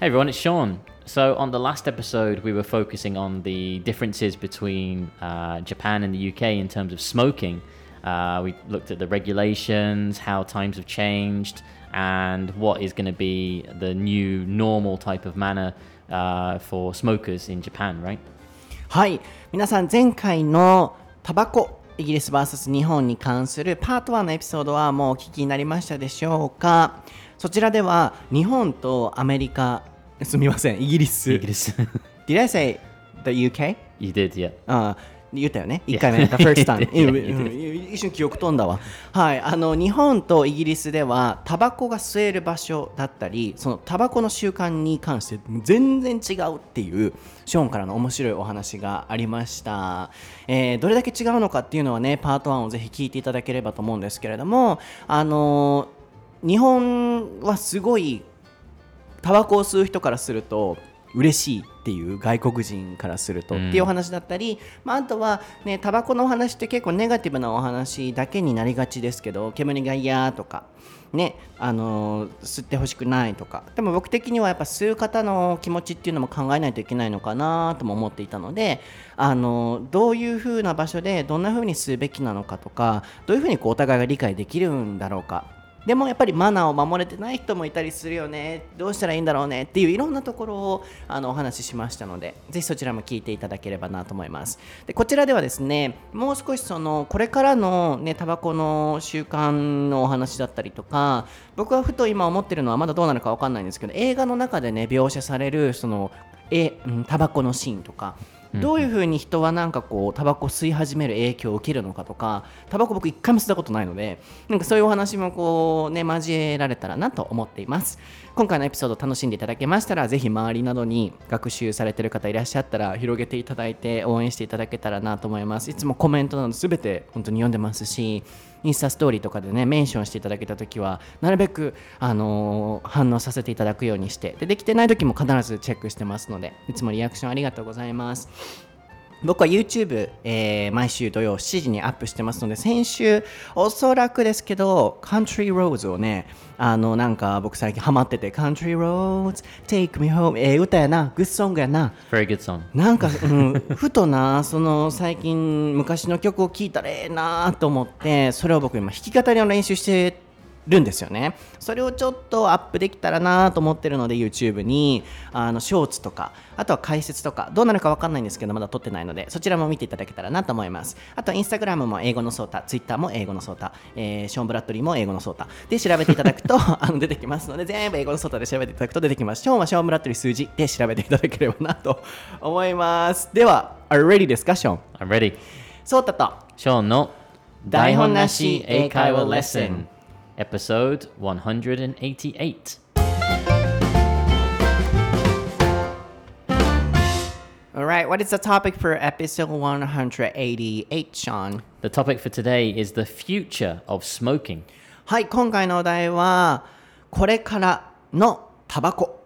Hey everyone, it's Sean. So, on the last episode, we were focusing on the differences between uh, Japan and the UK in terms of smoking. Uh, we looked at the regulations, how times have changed, and what is going to be the new normal type of manner uh, for smokers in Japan, right? はい、皆さん前回のタバコイギリス VS 日本に関するパート1のエピソードはもうお聞きになりましたでしょうかそちらでは日本とアメリカ、すみません、イギリス。Yes. Did I say the UK? you did, yeah. あ言ったよね、1回目、the first time 一瞬記憶飛んだわ。はい、あの日本とイギリスでは、タバコが吸える場所だったり、そのタバコの習慣に関して全然違うっていう、ショーンからの面白いお話がありました。えーどれだけ違うのかっていうのはね、パート1をぜひ聞いていただければと思うんですけれども、あの日本はすごいタバコを吸う人からすると嬉しいっていう外国人からすると、っていうお話だったり、まあ、あとはねタバコのお話って結構ネガティブなお話だけになりがちですけど煙が嫌とかねあのー吸ってほしくないとか。でも僕的にはやっぱ吸う方の気持ちっていうのも考えないといけないのかなとも思っていたのであのーどういう風な場所でどんな風に吸うべきなのかとかどういう風にこうお互いが理解できるんだろうかでもやっぱりマナーを守れてない人もいたりするよね。どうしたらいいんだろうね。っていういろんなところをあのお話ししましたのでぜひそちらも聞いていただければなと思います。でこちらではですねもう少しそのこれからのねタバコの習慣のお話だったりとか僕はふと今思ってるのはまだどうなるかわかんないんですけど映画の中でね描写されるそのえ、タバコのシーンとかどういうふうに人はなんかこうタバコ吸い始める影響を受けるのかとかタバコ僕一回も吸ったことないのでなんかそういうお話もこうね交えられたらなと思っています。今回のエピソード楽しんでいただけましたらぜひ周りなどに学習されてる方いらっしゃったら広げていただいて応援していただけたらなと思います。いつもコメントなど全て本当に読んでますしインスタストーリーとかでねメンションしていただけた時はなるべく、あのー反応させていただくようにして。でできてない時も必ずチェックしてますのでいつもリアクションありがとうございます。僕は YouTube、えー毎週土曜7時にアップしてますので先週おそらくですけど Country Roads をねあのなんか僕最近ハマってて Country Roads Take Me Home ええ歌やなグッソングやな Very good song. なんか、うん、ふとなその最近昔の曲を聴いたらええなと思ってそれを僕今弾き語りの練習してるんですよね。それをちょっとアップできたらなと思ってるので YouTube にあのショーツとかあとは解説とかどうなるかわかんないんですけどまだ撮ってないのでそちらも見ていただけたらなと思います。あと Instagram も英語のソータ Twitter も英語のソータ、えーショーン・ブラッドリーも英語のソータで調べていただくと あの出てきますので全部英語のソータで調べていただくと出てきます。ショーンはショーン・ブラッドリー数字で調べていただければなと思います。では Are you ready ですかショーン I'm ready. ソータと Sean no 台本なし英会話 lesson episode 188. Alright, what is the topic for episode 188, Sean? The topic for today is the future of smoking. はい、今回のお題は、これからのタバコ。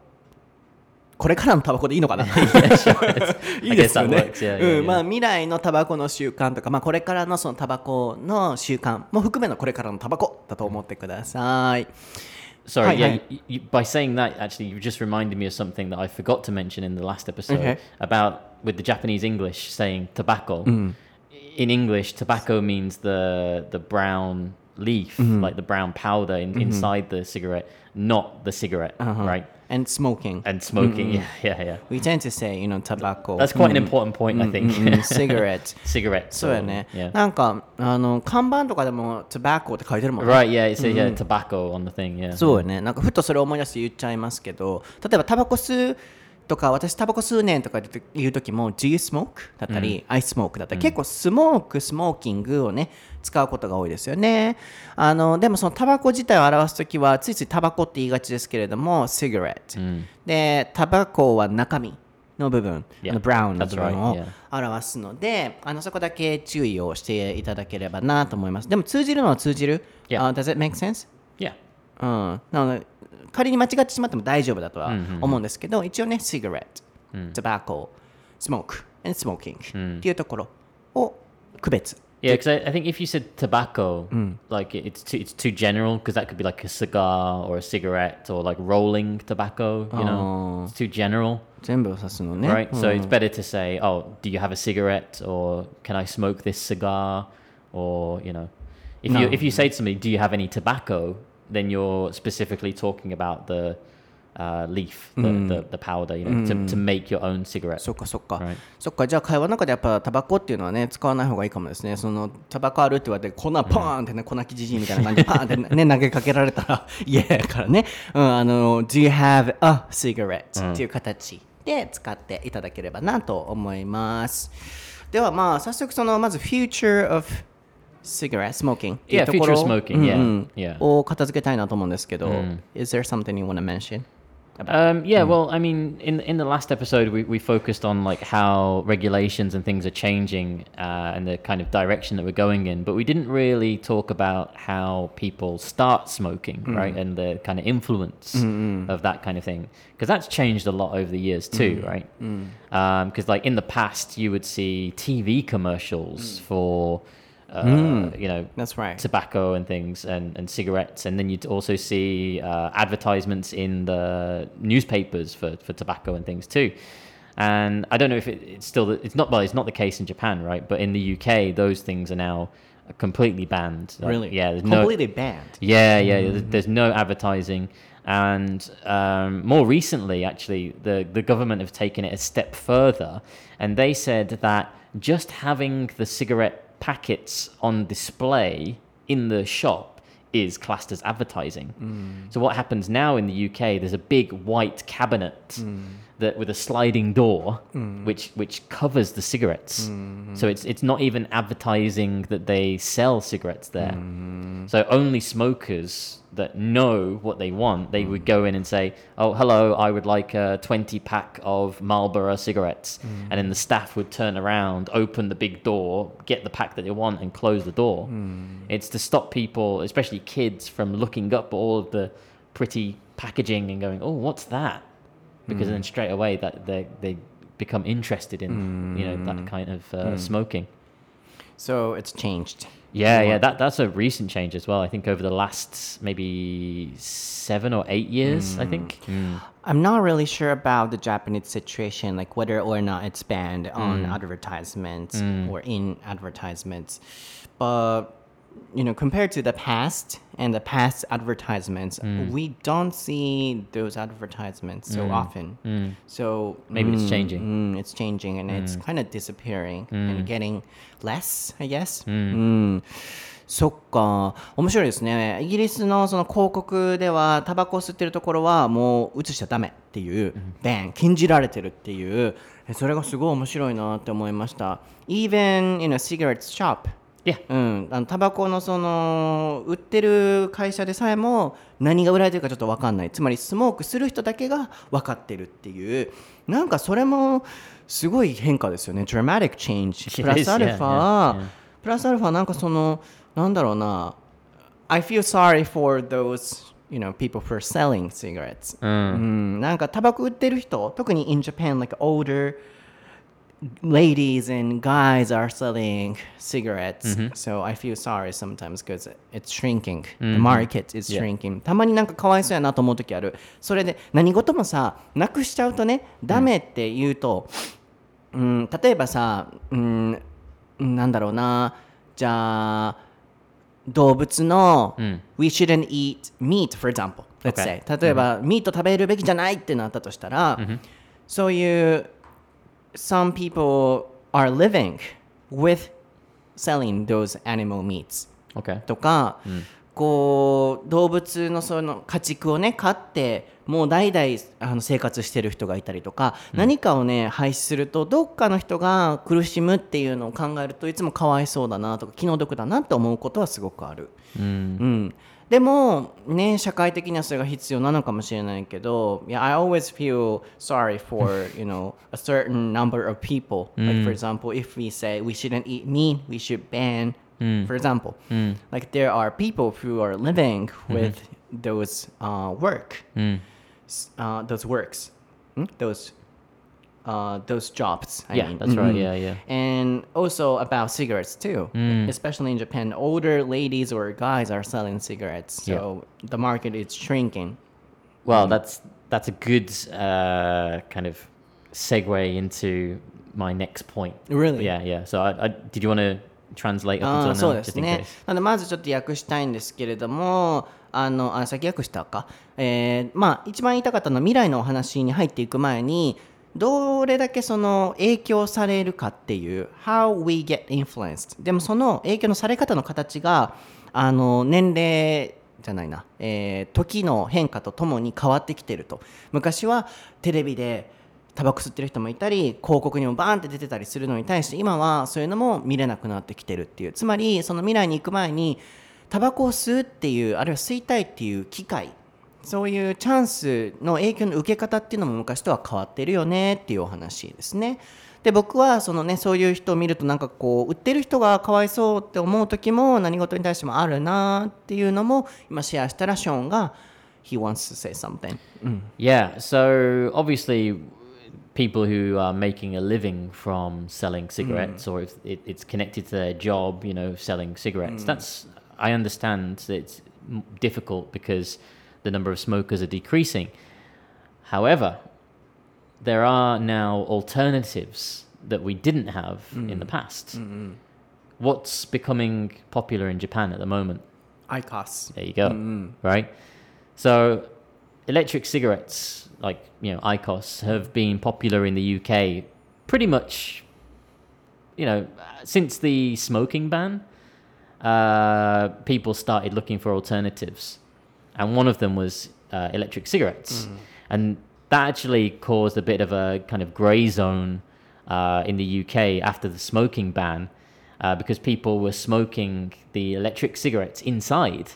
これからのタバコでいいのかないいですよねま.あ未来のタバコの習慣とか、まあこれからのそのタバコの習慣も含めのこれからのタバコだと思ってください。Sorry, Hi, yeah. hi. You, you, by saying that, actually, you just reminded me of something that I forgot to mention in the last episode Okay. about with the Japanese English saying tobacco. In English, tobacco means the the brown leaf, like the brown powder in, inside the cigarette, not the cigarette, right? And smoking. And smoking, yeah, yeah, yeah. We tend to say, you know, tobacco. That's quite an important point, I think. うん cigarette. Cigarette. そうやね。Yeah. なんか、あの、看板とかでも tobacco って書いてるもんね。Right, yeah, it says yeah, tobacco on the thing, yeah. そうよね。なんかふとそれを思い出して言っちゃいますけど、例えばタバコ吸うとか、私タバコ吸うねんとか言う時も Do you smoke? だったり、I smoke だったり、結構スモーク、スモーキングをね、使うことが多いですよね。あの、でもそのタバコ自体を表す時は、ついついタバコって言いがちですけれども、cigarette。で、タバコは中身。の部分、Yeah, あのブラウンの部分 right, を yeah. 表すので、あのそこだけ注意をしていただければなと思います。でも通じるのは通じる？Yeah. Uh, does it make sense? Yeah. うん、なので仮に間違ってしまっても大丈夫だとは思うんですけど、一応ね、cigarette、tobacco、smoke and smoking、っていうところを区別 Yeah, because I, I think if you said tobacco, like it- it's too it's too general because that could be like a cigar or a cigarette or like rolling tobacco. You know, it's too general, 全部を指すのね。 right? うん So it's better to say, "Oh, do you have a cigarette?" or "Can I smoke this cigar?" or you know, if you No. if you say to somebody, "Do you have any tobacco?" then you're specifically talking about the uh, leaf, the, the the powder, you know, to, to make your own cigarette. そっかそっか、Right. そっかじゃあ会話の中でやっぱタバコっていうのはね使わない方がいいかもですね。そのタバコあるって言われて粉パーンってね粉木じじいみたいな感じでパーンってね 投げかけられたら嫌やからね、うん、あの Do you have a cigarette、っていう形で使っていただければなと思います。ではまあ早速そのまず Future of Cigarette Smoking っていう Yeah, ところ future smoking, うん yeah, うん yeah. を片付けたいなと思うんですけど、Is there something you want to mention? Um, yeah, well, I mean, in in the last episode, we, we focused on like how regulations and things are changing uh, and the kind of direction that we're going in, but we didn't really talk about how people start smoking, right, and the kind of influence of that kind of thing, because that's changed a lot over the years too, right? Because like in the past, you would see TV commercials for. uh, You know, That's right. tobacco and things and, and cigarettes and then you'd also see uh, advertisements in the newspapers for, for tobacco and things too and i don't know if it, it's still the- it's not well it's not the case in japan right but in the uk those things are now completely banned Like, Really? yeah there's no Completely banned. yeah, yeah. there's- There's no advertising, and um, more recently, actually, the the government have taken it a step further, and they said that just having the cigarette packets on display in the shop is classed as advertising. Mm. So what happens now in the UK? There's a big white cabinet mm. that with a sliding door, mm. which which covers the cigarettes. Mm-hmm. So it's it's not even advertising that they sell cigarettes there. Mm-hmm. So only smokers that know what they want, they would go in and say, "Oh, hello, I would like a 20 pack of Marlboro cigarettes," mm. and then the staff would turn around, open the big door, get the pack that they want, and close the door. Mm. It's to stop people, especially kids, from looking up all of the pretty packaging and going, "Oh, what's that?" Because then mm. straight away that they they become interested in you know that kind of uh, smoking. So it's changed. Yeah, yeah, that that's a recent change as well. I think over the last maybe seven or eight years, I think. Mm, mm. I'm not really sure about the Japanese situation, like whether or not it's banned on mm. advertisements or in advertisements. But you know, compared to the past and the past advertisements, we don't see those advertisements so often. So Maybe it's changing. Mm, it's changing and it's kind of disappearing and getting less, I guess. うんそっか面白いですねイギリスのその広告ではタバコを吸ってるところはもう映しちゃダメっていう、バン禁じられてるっていうえそれがすごい面白いなって思いました Even in a cigarette shop Yeah. うん、あのタバコのその売ってる会社でさえも何が売られてるかちょっと分かんない。つまりスモークする人だけが分かってるっていう。なんかそれもすごい変化ですよね。dramatic change. プラスアルファ.プラスアルファなんかそのなんだろうな。I feel sorry for those you know people for selling cigarettes、うん、なんかタバコ売ってる人特に in Japan like older ladies and guys are selling cigarettes. So I feel sorry sometimes because it's shrinking. The market is shrinking. たまになんかかわいそうやなと思う時ある。それで何事もさ、なくしちゃうとね、ダメって言うと、うん、例えばさ、うん、なんだろうな、じゃあ、動物の、We shouldn't eat meat, for example. Let's Okay. say. 例えば、ミート食べるべきじゃないってなったとしたら、そういう、some people are living with selling those animal meats Okay. とか、こう動物のその家畜をね飼ってもう代々あの生活してる人がいたりとか、何かをね廃止するとどっかの人が苦しむっていうのを考えるといつもかわいそうだなとか気の毒だなって思うことはすごくある。うん、でもね社会的にはそれが必要なのかもしれないけど yeah, I always feel sorry for you know a certain number of people like for example if we say we shouldn't eat meat we should ban for example like there are people who are living with those uh, work S- uh, those works Hmm? those uh, those jobs. I Yeah, mean. that's right. Mhm. Yeah, yeah. And also about cigarettes too. Especially in Japan, older ladies or guys are selling cigarettes. So the market is shrinking. Well, that's that's a good uh, kind of segue into my next point. Really? Yeah, yeah. So, I, I, did you want to translate up あ until ーそう now, です just in ね case?。なのでまずちょっと訳したいんですけれども、あのあ先訳したか、えーまあ一番言いたかったのは未来のお話に入っていく前に、 どれだけその影響されるかっていう、how we get influenced。でもその影響のされ方の形が、あの年齢じゃないな、えー時の変化とともに変わってきてると。昔はテレビでタバコ吸ってる人もいたり広告にもバーンって出てたりするのに対して今はそういうのも見れなくなってきてるっていうつまりその未来に行く前にタバコを吸うっていうあるいは吸いたいっていう機会そういうチャンスの影響の受け方っていうのも昔とは変わってるよねっていうお話ですね。で僕はそのねそういう人を見るとなんかこう売ってる人がかわいそうって思う時も何事に対してもあるなっていうのも今シェアしたらショーンが He wants to say something、うん、Yeah, so obviously, people who are making a living from selling cigarettes, or if it, it's connected to their job, you know, selling cigarettes. That's I understand that it's difficult because the number of smokers are decreasing. However, there are now alternatives that we didn't have in mm. the past. Mm-hmm. What's becoming popular in Japan at the moment? ICOS There you go. Mm-hmm. Right. So, electric cigarettes, like you know, ICOS, have been popular in the UK pretty much. You know, since the smoking ban, uh, people started looking for alternatives, and one of them was uh, electric cigarettes, and that actually caused a bit of a kind of grey zone uh, in the UK after the smoking ban, uh, because people were smoking the electric cigarettes inside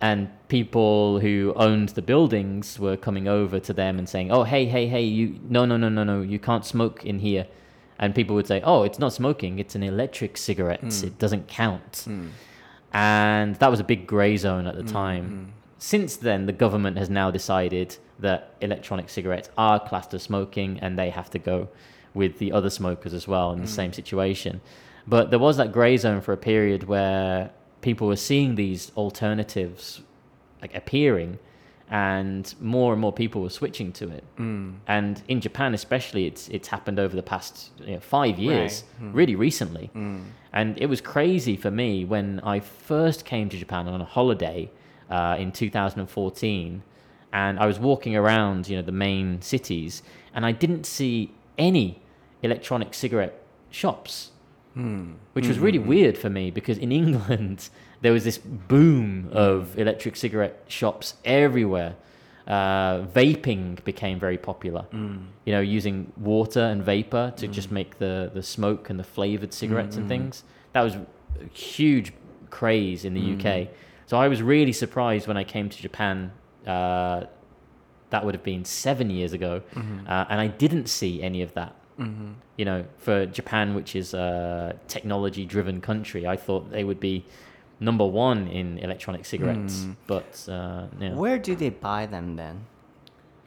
and people who owned the buildings were coming over to them and saying, "Oh, hey, hey, hey, you no, no, no, no, no, you can't smoke in here." And people would say, "Oh, it's not smoking; it's an electric cigarette. It doesn't count." And that was a big grey zone at the mm, time. Mm. Since then, the government has now decided that electronic cigarettes are classed as smoking, and they have to go with the other smokers as well in the mm. same situation. But there was that grey zone for a period where people were seeing these alternatives like appearing and more and more people were switching to it. Mm. And in japan especially it's it's happened over the past you know, five years hmm. really recently. Hmm. And it was crazy for me when i first came to japan on a holiday uh, in 2014 and i was walking around you know the main cities and i didn't see any electronic cigarette shops which was hmm. really hmm, hmm, weird for me because in England there was this boom of electric cigarette shops everywhere. Uh, vaping became very popular. You know, using water and vapor to just make the, the smoke and the flavored cigarettes and things. That was a huge craze in the UK. So I was really surprised when I came to Japan. Uh, that would have been seven years ago, mm-hmm. uh, and I didn't see any of that you know, for Japan, which is a technology driven country, I thought they would be number one in electronic cigarettes. But, uh, yeah. Where do they buy them then?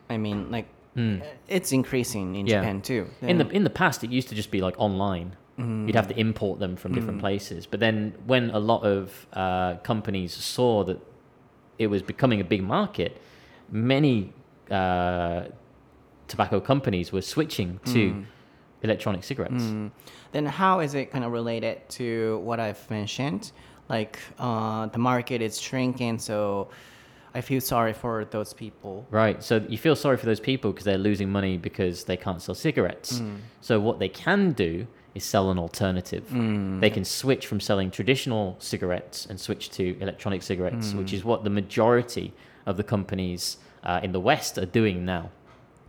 I mean, like Mm. it's increasing in Yeah. Japan too. In the in the past, it used to just be like online. You'd have to import them from different places. But then, when a lot of uh, companies saw that it was becoming a big market, many uh, tobacco companies were switching to electronic cigarettes. then how is it kind of related to what I've mentioned? Like uh, the market is shrinking, so I feel sorry for those people. Right. So you feel sorry for those people because they're losing money because they can't sell cigarettes. So what they can do is sell an alternative. They can switch from selling traditional cigarettes and switch to electronic cigarettes, which is what the majority of the companies uh, in the West are doing now.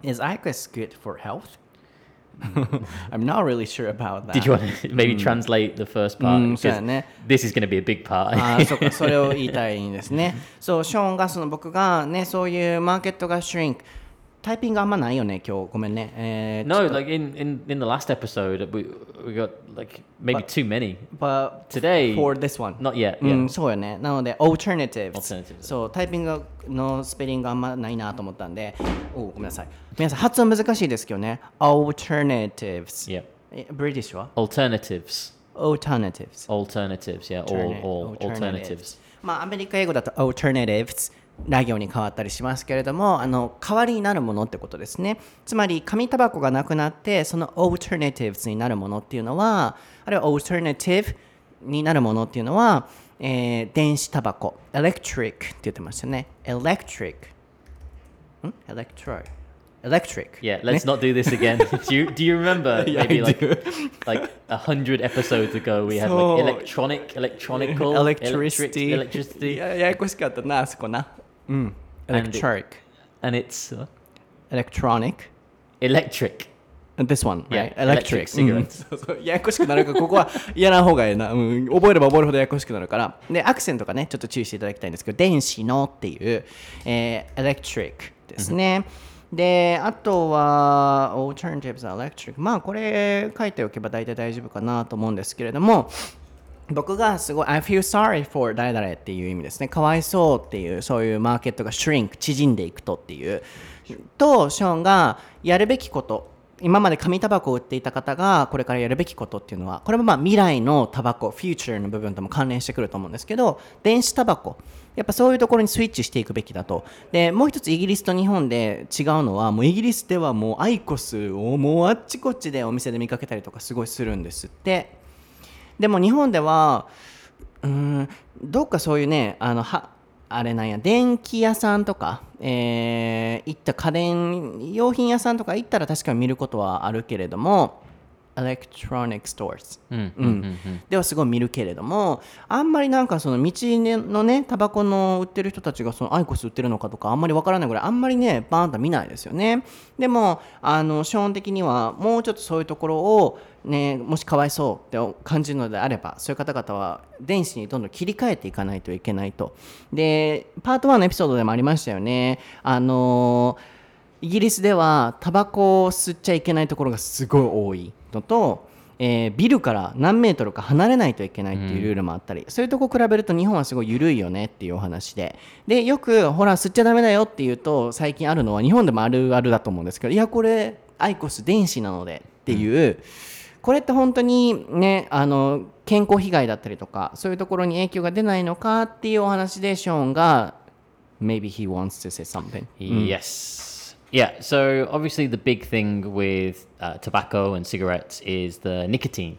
Is IQOS good for health? I'm not really sure about that. Did you want to maybe translate the first part? Mm, Because そうだね。 this is going to be a big part. あーそうかそれを言いたいんですね。そうショーンがその僕がねそういうマーケットが shrink タイピングあんまないよね今日ごめんねえー、No, like in, in, in the last episode, we we got like maybe too many. but Today, for this one not yet. う Yeah. ん、そうよね。なので、alternatives。Alternatives そう、タイピングのスペリングあんまないなと思ったんで、おごめんなさい。皆さん、発音難しいですけどね。alternatives。Yeah. えブリティッシュは Alternatives. alternatives。Alternatives. Yeah. All all alternatives. まあ、アメリカ英語だと alternatives。ラ行に変わったりしますけれども、あの代わりになるものってことですね。つまり、紙タバコがなくなって、その alternatives になるものっていうのは、あるいは alternative になるものっていうのは、えー電子タバコ、electric って言ってましたね。electric。ん electro。electric。Yeah. Let's not do this again. do you do you remember Yeah, maybe like like a hundred episodes ago we had like electronic, electronical, electricity. electric, electricity, やややこしかったな、あそこな。うん。And it- electric。and it's uh, electronic。electric. This one, Yeah, right? Electric. electric cigarettes. うんそうそうややこしくなるから、ここは 嫌な方がいいな。うん、覚えれば覚えるほどややこしくなるから。で、アクセントがね、ちょっと注意していただきたいんですけど、電子のっていう、えー、electric ですね。で、あとは、alternatives electric。まあ、これ書いておけば大体大丈夫かなと思うんですけれども、僕がすごい I feel sorry for 誰々っていう意味ですね。かわいそうっていう、そういうマーケットが shrink、縮んでいくとっていう。と、ショーンがやるべきこと。今まで紙タバコを売っていた方がこれからやるべきことっていうのはこれもまあ未来のタバコフューチャーの部分とも関連してくると思うんですけど電子タバコやっぱそういうところにスイッチしていくべきだとでもう一つイギリスと日本で違うのはもうイギリスではもうアイコスをもうあっちこっちでお店で見かけたりとかすごいするんですってでも日本ではうんどっかそういうねあのはあれなんや電気屋さんとか、えー行った家電用品屋さんとか行ったら確かに見ることはあるけれども electronic stores、うん。ではすごい見るけれどもあんまりなんかその道のねタバコの売ってる人たちがそのアイコス売ってるのかとかあんまりわからないぐらいあんまりねバーンと見ないですよね。でもあの資本的にはもうちょっとそういうところをねもしかわいそうって感じるのであればそういう方々は電子にどんどん切り替えていかないといけないと。でパート1のエピソードでもありましたよね。あのイギリスではタバコを吸っちゃいけないところがすごい多いのと、えービルから何メートルか離れないといけないっていうルールもあったり、そういうとこ比べると日本はすごい緩いよねっていうお話で。でよくほら吸っちゃダメだよっていうと最近あるのは日本でもあるあるだと思うんですけどいやこれアイコス電子なのでっていう、これって本当にねあの健康被害だったりとかそういうところに影響が出ないのかっていうお話でショーンが Maybe he wants to say something Yes. Yeah. So obviously the big thing with uh, tobacco and cigarettes is the nicotine.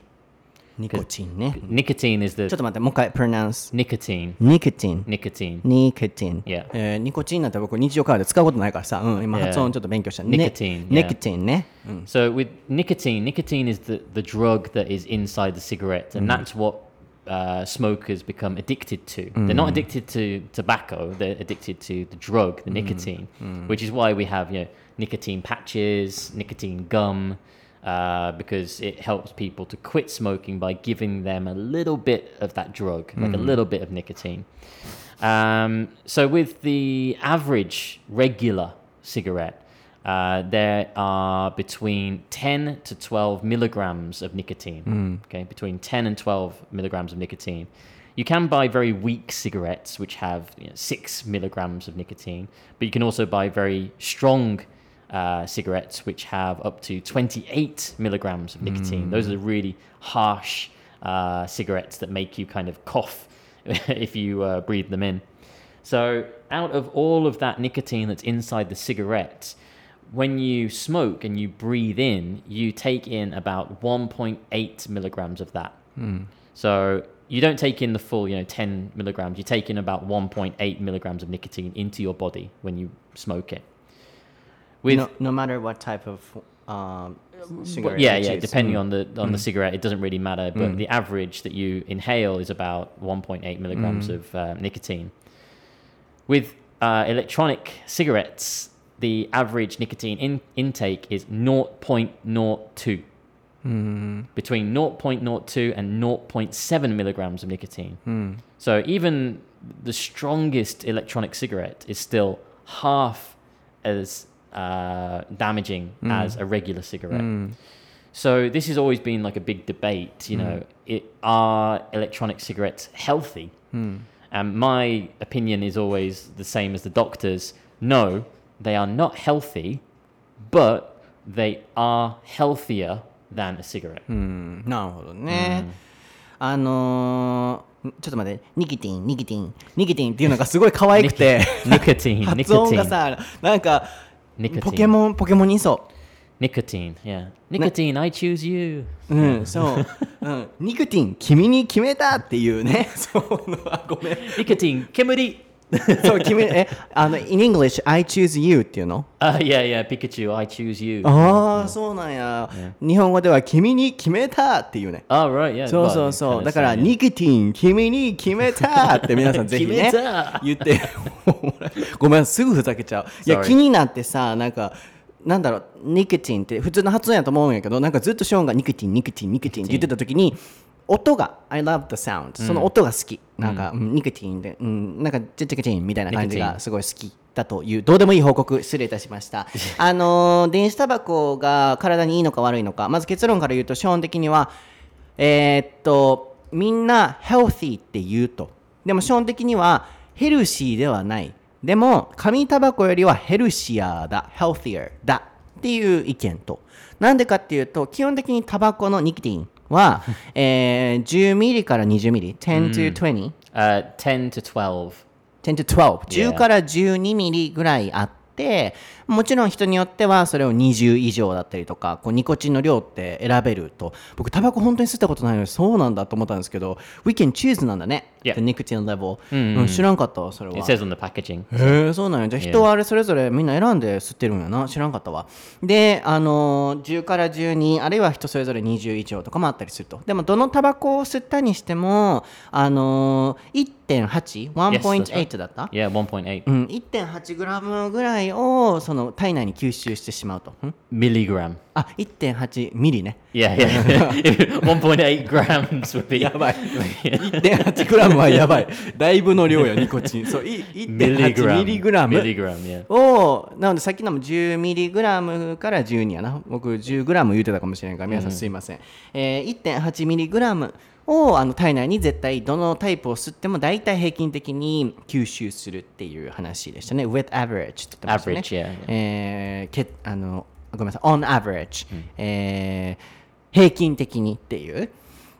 ニコチンね Nicotine is ちょっ the と待って、もう一回、pronounce。 nicotine. ニコチン。 Nicotine. ニコチン。 Yeah. えーニコチンなんて僕、日常会話で使うことないからさ、うん、今 Yeah. 発音ちょっと勉強した。 Nicotine, ニ yeah. コチンね。うん So with nicotine, nicotine is the, the drug that is inside the cigarette, and that's what uh, smokers become addicted to. They're not addicted to tobacco; they're addicted to the drug, the nicotine, which is why we have you know nicotine patches, nicotine gum. Uh, because it helps people to quit smoking by giving them a little bit of that drug, like a little bit of nicotine. Um, so with the average regular cigarette, uh, there are between 10 to 12 milligrams of nicotine. Okay, between 10 and 12 milligrams of nicotine. You can buy very weak cigarettes which have you know, six milligrams of nicotine, but you can also buy very strong uh, cigarettes which have up to 28 milligrams of nicotine. Those are the really harsh uh, cigarettes that make you kind of cough if you uh, breathe them in. So, out of all of that nicotine that's inside the cigarette, when you smoke and you breathe in, you take in about 1.8 milligrams of that. So, you don't take in the full, you know, 10 milligrams. You take in about 1.8 milligrams of nicotine into your body when you smoke it. With no, no matter what type of um, cigarette yeah, you yeah. choose. Depending Mm. on the on the cigarette, it doesn't really matter. But the average that you inhale is about 1.8 milligrams of uh, nicotine. With uh, electronic cigarettes, the average nicotine in- intake is 0.02. Hmm. Between 0.02 and 0.7 milligrams of nicotine. Hmm. So even the strongest electronic cigarette is still half as uh, damaging hmm. as a regular cigarette. So this has always been like a big debate. You know, it, are electronic cigarettes healthy? And my opinion is always the same as the doctor's. No, they are not healthy, but they are healthier than a cigarette. なるほどね。あの。ちょっと待って、ニキティン、ニキティン、ニキティンっていうのがすごい可愛くて、ニキティン、ニキティン。さ、なんか、ポケモン、ポケモンにそう。ニキティン、いや、ニキティン、I choose you。うん、そう。ニキティン、君に決めたっていうね、そう、ごめん。ニキティン、煙。そう君えあの in English I choose you っていうの？Uh, yeah, yeah, Pikachu. I choose you. ああそうなんや、日本語では君に決めたっていうね Oh right, yeah. そうそうそうだから.ニコティン君に決めたって皆さんぜひね 決めた言ってごめんすぐふざけちゃう いや気になってさなんかなんだろうニコティンって普通の発音やと思うんやけどなんかずっとショーンがニコティンニコティンニコティンって言ってた時に音が I love the sound その音が好き、なんか、うんニコティンで、うん、なんかチェチェチェンみたいな感じがすごい好きだというどうでもいい報告失礼いたしました。あのー電子タバコが体にいいのか悪いのかまず結論から言うとショーン的にはえーっとみんな healthy って言うと。でも基本的にはヘルシーではない。でも紙タバコよりはヘルシアーだ。healthier だ。っていう意見と。なんでかっていうと基本的にタバコのニキティンは、えー、10ミリから20ミリ10 to 20、Uh, 10 to 12. 10 to 12、Yeah. 10から12ミリぐらいあって、もちろん人によってはそれを20以上だったりとか、こうニコチンの量って選べると、僕タバコ本当に吸ったことないのにそうなんだと思ったんですけど、We can choose なんだね。Yeah. The nicotine level、うん知らんかったわ、それは。It says on the packaging. へえそうなんやじゃあ人はあれそれぞれみんな選んで吸ってるんやな知らんかったわであのー10から12あるいは人それぞれ20以上とかもあったりするとでもどのタバコを吸ったにしてもあのー1.81.8 right. だった、Yeah, 1.8うん、1.8グラムぐらいをその体内に吸収してしまうと。ん milligram. あ1.8ミリね。Yeah, yeah. 1.8 grams would be. やばい。1.8グラムはやばい。だいぶの量やニコチン。そうい1.8ミリグラム？Milligram, yeah. をなのでさっきのも10ミリグラムから12やな。僕10グラム言うてたかもしれないから皆さんすいません、えー1.8ミリグラムをあの体内に絶対どのタイプを吸っても大体平均的に吸収するっていう話でしたね。With average って言ってましたね。Average, yeah, yeah. えーけあのごめんなさい。On average、えー平均的にっていう。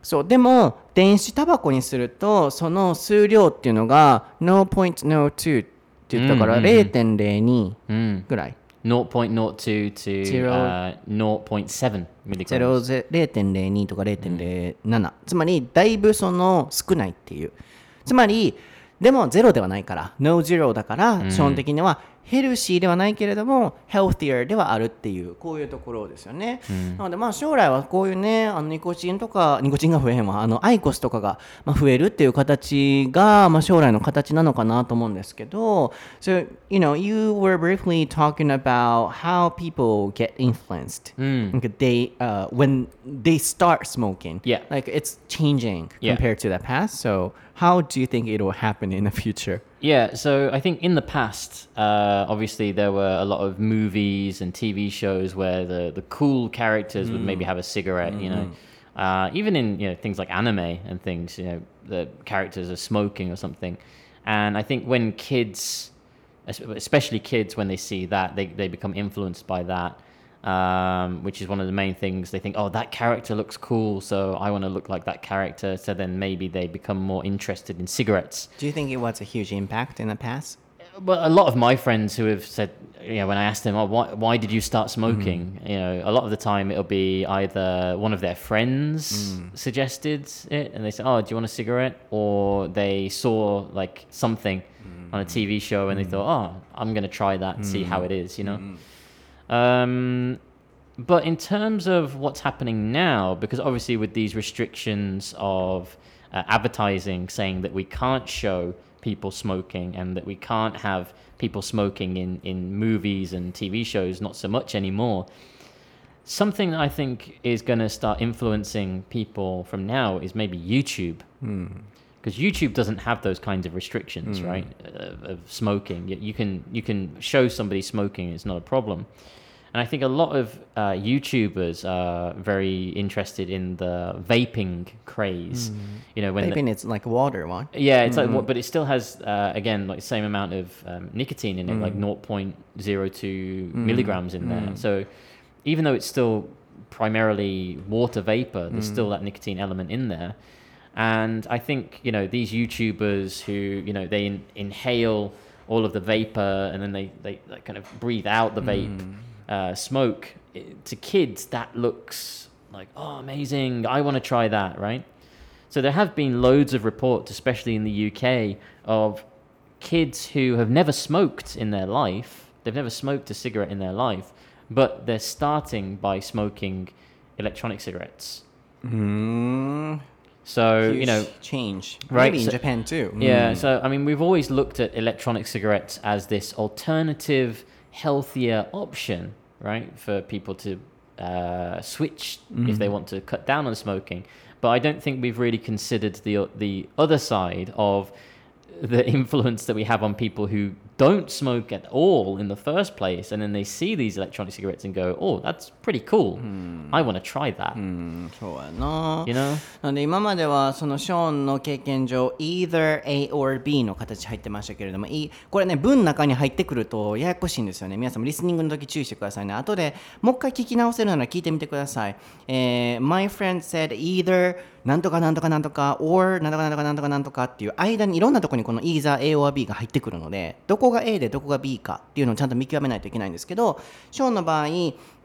そうでも電子タバコにするとその数量っていうのが0.02って言ったから0.02 Mm. ぐらい0.02 to Zero. uh, 0.7 milligrams. 0 0.02とか0.07、つまりだいぶその少ないっていうつまりでもゼロではないから No zero だから基本的にはヘルシーではないけれども healthier ではあるっていうこういうところですよね、なのでまあ将来はこういうねあのニコチンとかニコチンが増えへんわあのアイコスとかがまあ増えるっていう形がまあ将来の形なのかなと思うんですけど So you know you were briefly talking about how people get influenced Like they uh, when they start smoking Yeah. like it's changing compared to the past so how do you think it will happen in the future Yeah, so I think in the past, uh, obviously there were a lot of movies and TV shows where the, the cool characters would maybe have a cigarette, you know. Uh, even in you know things like anime and things, you know, the characters are smoking or something. And I think when kids, especially kids, when they see that, they, they become influenced by that. Um, which is one of the main things they think, oh, that character looks cool, so I want to look like that character. So then maybe they become more interested in cigarettes. do you think it was a huge impact in the past Well, a lot of my friends who have said, you know, when I asked them, oh, why, why did you start mm-hmm. smoking? You know, a lot of the time it'll be either one of their friends mm. suggested it and they say, oh, do you want a cigarette? Or they saw like something mm. on a TV show and they mm. thought, oh, I'm going to try that and see how it is, you know? Mm-hmm. Um, but in terms of what's happening now, because obviously with these restrictions of uh, advertising saying that we can't show people smoking and that we can't have people smoking in, in movies and TV shows, not so much anymore. Something that I think is going to start influencing people from now is maybe YouTube. because YouTube doesn't have those kinds of restrictions, right? Of, of smoking, Y- you can you can show somebody smoking; it's not a problem. And I think a lot of uh, YouTubers are very interested in the vaping craze. Mm. You know, when the- Maybe it's like water one. yeah, it's like, mm. what, but it still has uh, again like the same amount of um, nicotine in it, like mm. 0.02 milligrams in there. So even though it's still primarily water vapor, there's still that nicotine element in there. And I think you know these YouTubers who you know they in, inhale all of the vapor and then they, they, they kind of breathe out the vape uh, smoke i- to kids that looks like oh amazing I want to try that right so there have been loads of reports, especially in the UK, of kids who have never smoked in their life. They've never smoked a cigarette in their life, but they're starting by smoking electronic cigarettes. Mm, So huge you know, change. Right, Maybe in so- Japan too. yeah. Mm. So I mean, we've always looked at electronic cigarettes as this alternative, healthier option, right, for people to uh, switch if they want to cut down on smoking. But I don't think we've really considered the the other side of the influence that we have on people who don't smoke at all in the first place, and then they see these electronic cigarettes and go, "Oh, that's pretty cool. I want to try that." うん、そうやな。You know? なんで今まではそのショーンの経験上 either A or B の形入ってましたけれどもいこれね文の中に入ってくるとややこしいんですよね皆さんもリスニングの時注意してくださいね後でもう一回聞き直せるなら聞いてみてください、えー My friend said either なんとかなんとかなんとか or なんとかなんとかなんとかなんとかっていう間にいろんなところにこの either A or B が入ってくるのでどここが A でどこが B かっていうのをちゃんと見極めないといけないんですけどショーンの場合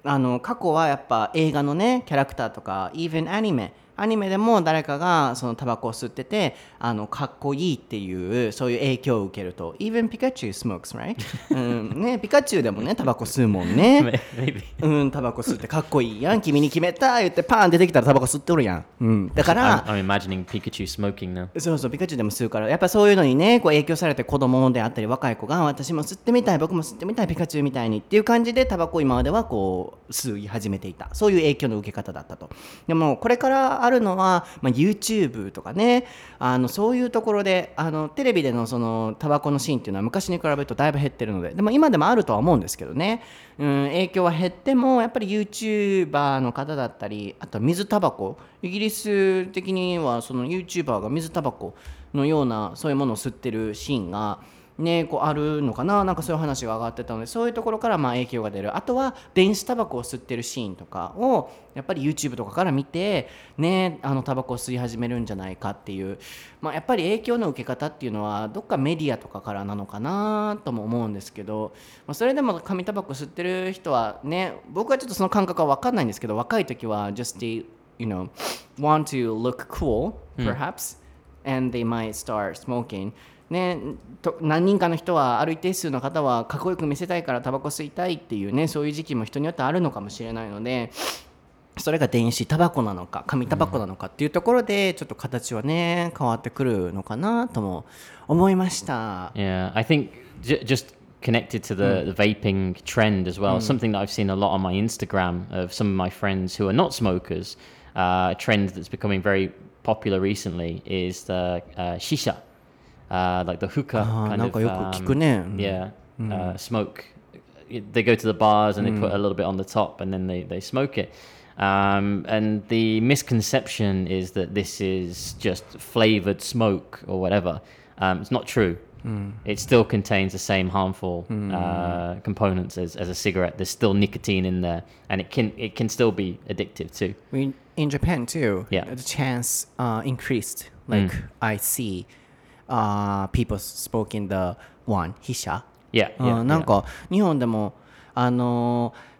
あの過去はやっぱ映画のねキャラクターとか even アニメアニメでも誰かがそのタバコを吸っててあのかっこいいっていうそういう影響を受けると。Even Pikachu smokes right? うん。ねピカチュウでもねタバコ吸うもんね. うんタバコ吸ってかっこいいやん君に決めた言ってパン出てきたらタバコ吸っておるやん、うん、だから I'm, I'm imagining Pikachu smoking now. そうそうピカチュウでも吸うからやっぱそういうのにねこう影響されて子供であったり若い子が私も吸ってみたい僕も吸ってみたいピカチュウみたいにっていう感じでタバコを今まではこう吸い始めていた。そういう影響の受け方だったと。でもこれからあるのは、まあ、YouTube とかね。あのそういうところであのテレビでのそのタバコのシーンっていうのは昔に比べるとだいぶ減ってるので。でも今でもあるとは思うんですけどね、うん、影響は減ってもやっぱり YouTuber の方だったりあと水タバコ。イギリス的にはその YouTuber が水タバコのようなそういうものを吸ってるシーンがね、こうあるのかななんかそういう話が上がってたのでそういうところからまあ影響が出る。あとは電子タバコを吸ってるシーンとかをやっぱり YouTube とかから見てねあのタバコを吸い始めるんじゃないかっていう、まあ、やっぱり影響の受け方っていうのはどっかメディアとかからなのかなとも思うんですけど、まあ、それでも紙タバコ吸ってる人はね僕はちょっとその感覚は分かんないんですけど若い時は just they you know want to look cool perhaps、and they might start smoking ね、と何人かの人はある一定数の方はかっこよく見せたいからタバコ吸いたいっていうねそういう時期も人によってあるのかもしれないのでそれが電子タバコなのか紙タバコなのかっていうところでちょっと形はね変わってくるのかなとも思いました。Yeah, I think just connected to the, the vaping trend as well. Something that I've seen a lot on my Instagram of some of my friends who are not smokers. Uh, a trend that's becoming very popular recently is the uh, shisha, uh, like the hookah あー kind なん of. かよく um, 聞くね。 Yeah, uh, smoke. They go to the bars and they put a little bit on the top and then they, they smoke it. Um, and the misconception is that this is just flavored smoke or whatever. Um, it's not true. It still contains the same harmful uh, components as, as a cigarette. There's still nicotine in there, and it can it can still be addictive too. We, in Japan too, Yeah. the chance uh, increased. Like I see uh, people smoking the one 筆者 Yeah, う yeah, ん、なん.か日本でもあのー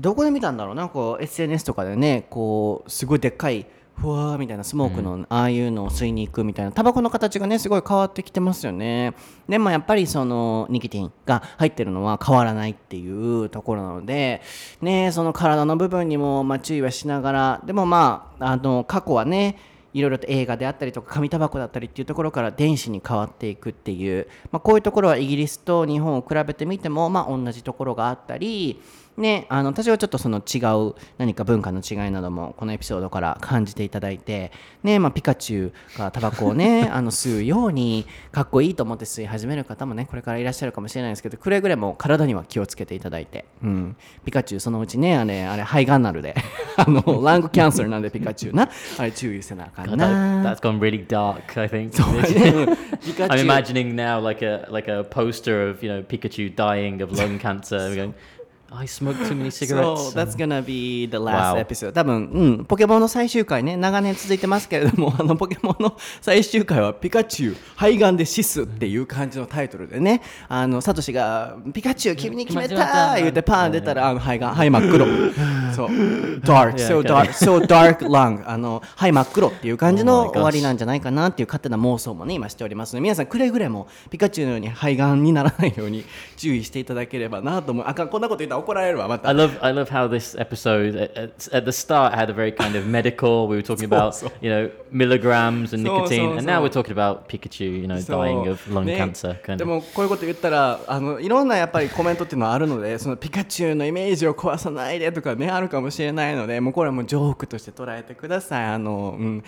どこで見たんだろう？なんか SNS とかでねこうすごいでっかいふわーみたいなスモークの、ああいうのを吸いに行くみたいなタバコの形がねすごい変わってきてますよね。でもやっぱりそのニキティンが入ってるのは変わらないっていうところなのでねその体の部分にもまあ注意はしながらでもまああの過去はねいろいろと映画であったりとか紙タバコだったりっていうところから電子に変わっていくっていう、まあ、こういうところはイギリスと日本を比べてみても、まあ、同じところがあったりね、あの多少ちょっとその違う何か文化の違いなどもこのエピソードから感じていただいて、ねまあ、ピカチュウがタバコをね あの吸うようにかっこいいと思って吸い始める方もねこれからいらっしゃるかもしれないですけどくれぐれも体には気をつけていただいて、うん、ピカチュウそのうちねあれあれ肺がんなるで あのラングキャンセルなんでピカチュウなあれ注意せなあかんな。that, that's gone really dark. I think. ピカ I'm imagining now like a like a poster of you know Pikachu dying of lung cancer. Going, I smoked too many cigarettes. So that's gonna be the last Wow. episode. 多分、うん、ポケモンの最終回ね、長年続いてますけれども、あのポケモンの最終回はピカチュウ、肺がんで死すっていう感じのタイトルでね、あの、サトシが、ピカチュウ、君に決めたた言うてパーン出たら、あの肺がん、肺真っ黒。そう、dark, so dark, so dark lung. あの、肺真っ黒っていう感じ Oh の.終わりなんじゃないかなっていう勝手な妄想もね、今しておりますので、皆さんくれぐれもピカチュウのように肺がんにならないように注意していただければなと思う。あかん、こんなこと言ったら怒られるわ、また I。love I love how this episode at, at, the start had a very kind of medical. We were talking about so. you know milligrams and nicotine, and now we're talking about Pikachu. You know, そう dying of lung ね cancer. Kind で of. もこういうこと言ったらあのいろんなやっぱりコメントっていうのはあるのでそのピカチュウのイメージを壊さないでとかねあるかもしれないのでもうこれはもうジョークとして捉えてくださいあの、うん、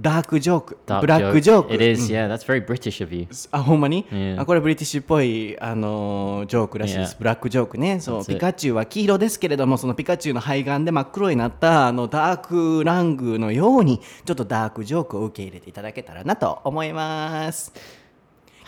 ダークジョークブラックジョーク It is, うん yeah. That's very British of you. あほんまに？あこれブリティッシュっぽいあのジョークらしいです.ブラックジョークねそう.ピカチュウは黄色ですけれどもそのピカチュウの肺がんで真っ黒になったあのダークラングのようにちょっとダークジョークを受け入れていただけたらなと思います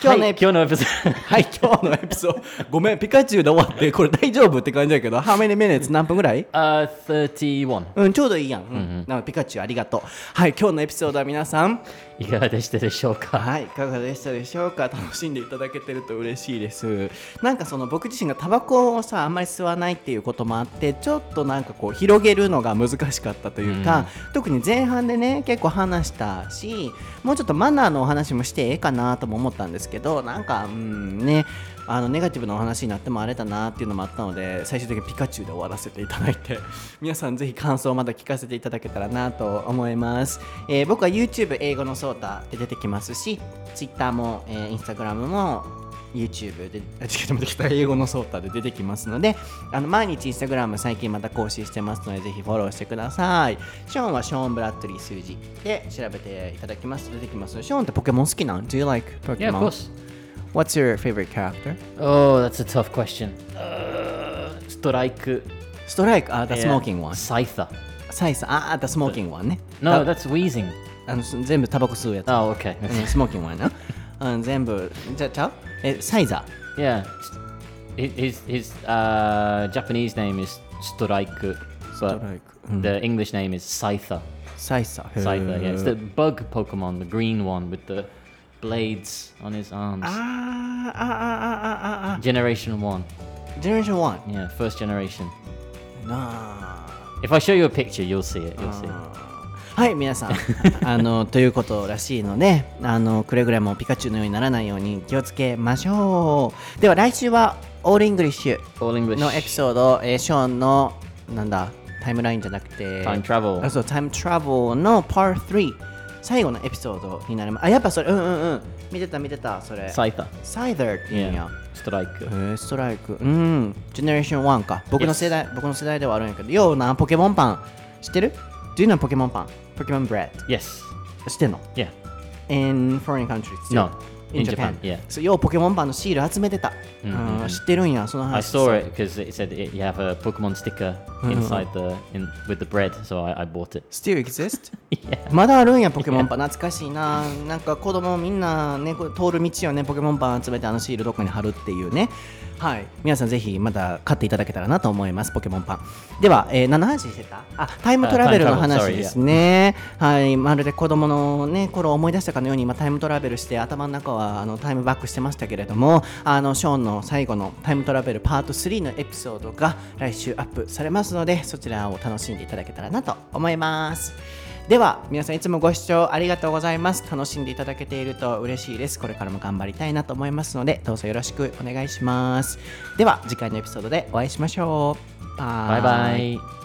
今日のエピ今日の episode はい、今日のエピソード、ごめん、ピカチュウで終わって、これ大丈夫って感じだけど、How many minutes? 何分ぐらい？uh, 31. うん、ちょうどいいやん。うん、なのでピカチュウありがとう。はい、今日のエピソードは皆さん、いかがでしたでしょうか？はい、いかがでしたでしょうか？楽しんでいただけてると嬉しいです。なんかその僕自身がタバコをさ、あんまり吸わないっていうこともあって、ちょっとなんかこう広げるのが難しかったというか、特に前半でね、結構話したし、もうちょっとマナーのお話もしてええかなとも思ったんですけど、なんか、うんね、あのネガティブなお話になってもあれだなっていうのもあったので最終的にピカチュウで終わらせていただいて 皆さんぜひ感想をまた聞かせていただけたらなと思います、えー僕は YouTube 英語のソータで出てきますし Twitter も、えー、Instagram も YouTube で、あ、違う、待ってきた、英語のソータで出てきますので、あの毎日 Instagram 最近また更新してますので、ぜひフォローしてください。ショーンはショーン・ブラッドリー数字で調べていただきますと出てきます。ショーンってポケモン好きなん ?Do you like Yeah, Pokemon? of course. What's your favorite character? Oh, that's a tough question. Uh, ストライク。ストライク、あ、the Yeah. smoking one. サイサ。サイサ、あ、the smoking one ね。 No, だ that's wheezing. あのす全部タバコ吸うやつ。 Oh, okay. うん、スモーキングワンな。うん、全部、じゃちゃうえ、サイザ Yeah. His his uh, Japanese name is Strike, but Strike, the English name is Scyther. サイサ。 Scyther, yeah. It's へ the ー bug Pokemon, the green one with the blades on his arms. あーあーあーあーあーあ Generation 1. ー、 generation 1。Yeah, first generation. なあ。If I show you a picture, you'll see it. You'll see it. はい皆さん あのということらしいのであのくれぐれもピカチュウのようにならないように気をつけましょうでは来週は all English.のエピソード、えーショーンのなんだタイムラインじゃなくて Time travel. あそうタイムトラベルの Part 3最後のエピソードになりますあやっぱそれ。うんうんうん。見てた見てた。それ。Scyther. サイダーっていうんや。Yeah. Strike. えー、ストライクうん。ジェネレーション1か。僕の世代僕の世代ではあるんやけど。ようなポケモンパン。知ってる？Do you know ポケモンパンポケモンブレッ Yes. ド知ってんの？Yeah. In foreign countries. No, In, Japan, yeah. そうようポケモンパンのシール集めてた、うん知ってるんやその話 I saw it because it said it, you have a Pokemon sticker inside the in with the bread, so I, I bought it. Still exist? yeah. まだあるんやポケモンパン懐かしいななんか子供みんなね通る道をねポケモンパン集めてあのシールどこに貼るっていうねはい。皆さんぜひまた買っていただけたらなと思いますポケモンパン。では、えー、何の話してた？あタイムトラベルの話ですね。はい。まるで子供のね頃を思い出したかのように今タイムトラベルして頭の中はあのタイムバックしてましたけれどもあのショーンの最後のタイムトラベルパート3のエピソードが来週アップされますのでそちらを楽しんでいただけたらなと思いますでは皆さんいつもご視聴ありがとうございます。楽しんでいただけていると嬉しいです。これからも頑張りたいなと思いますのでどうぞよろしくお願いします。では次回のエピソードでお会いしましょう。バイ。バイ